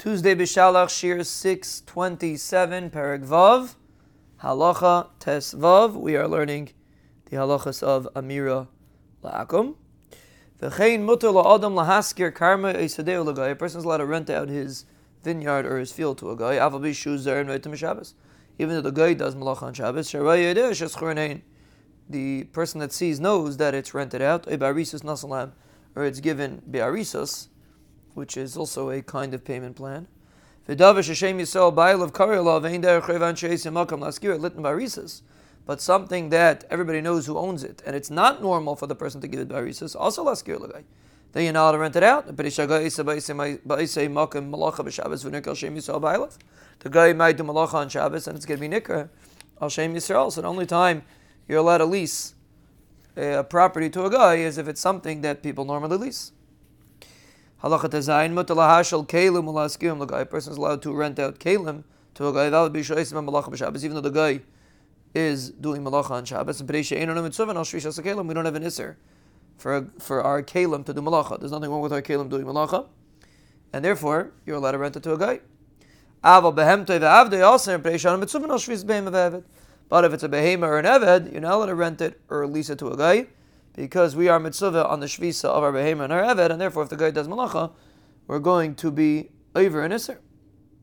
Tuesday Bishalach Shiur 627 Perek Vav Halacha Tes Vav. We are learning the halachas of Amira La'akum. V'chein mutter la'adam lahaskir karma esadeu l'goy. A person is allowed to rent out his vineyard or his field to a goy. Aval b'shu zer and Shabbos. Even though the goy does malacha on Shabbos. The person that sees knows that it's rented out. Ebarisus nasalam. Or it's given be'arisus which is also a kind of payment plan. But something that everybody knows who owns it, and it's not normal for the person to give it by barisas, also laskir lagoy. Then you're not rent it out. The goy might do malacha on Shabbos, and it's going to be nikra al shem Yisrael. So the only time you're allowed to lease a property to a goy is if it's something that people normally lease. Halacha tezayin mutalahashal kelim ulaskium. The guy person is allowed to rent out kelim to a goy. That would be shoysim malacha b'Shabbos, even though the goy is doing malacha on Shabbos. And perisha einonu mitzvah al shvishas kelim. We don't have an iser for for our kelim to do malacha. There's nothing wrong with our kelim doing malacha, and therefore you're allowed to rent it to a goy. But if it's a behema or an eved, you're not allowed to rent it or lease it to a goy because we are mitzvah on the shvisa of our behemoth and our eved, and therefore if the goy does malacha, we're going to be over an iser.